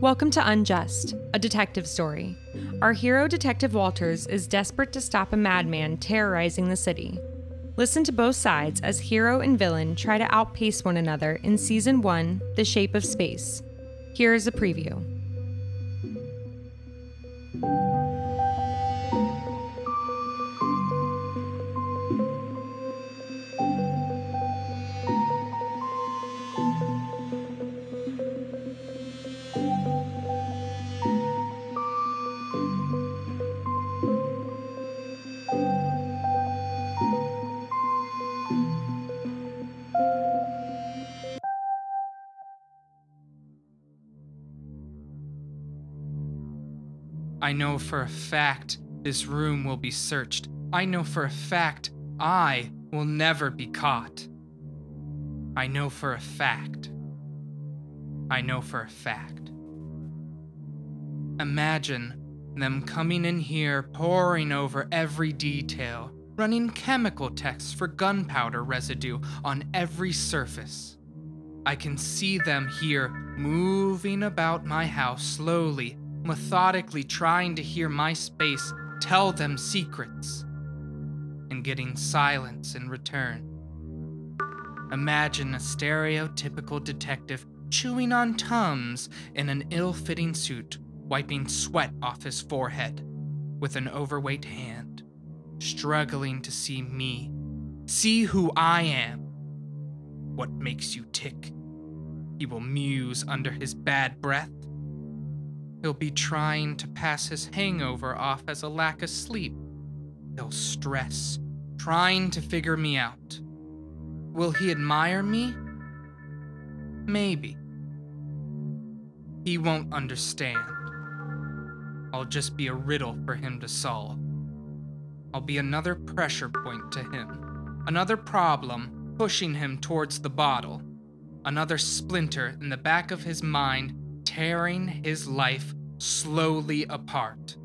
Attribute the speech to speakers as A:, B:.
A: Welcome to Unjust, a detective story. Our hero, Detective Walters, is desperate to stop a madman terrorizing the city. Listen to both sides as hero and villain try to outpace one another in Season 1, The Shape of Space. Here is a preview.
B: I know for a fact this room will be searched. I know for a fact I will never be caught. I know for a fact. I know for a fact. Imagine them coming in here, poring over every detail, running chemical tests for gunpowder residue on every surface. I can see them here moving about my house slowly, methodically trying to hear my space tell them secrets, and getting silence in return. Imagine a stereotypical detective chewing on Tums in an ill fitting suit, wiping sweat off his forehead with an overweight hand, struggling to see me, see who I am. What makes you tick? He will muse under his bad breath. He'll be trying to pass his hangover off as a lack of sleep. He'll stress, trying to figure me out. Will he admire me? Maybe. He won't understand. I'll just be a riddle for him to solve. I'll be another pressure point to him, another problem pushing him towards the bottle, another splinter in the back of his mind tearing his life slowly apart.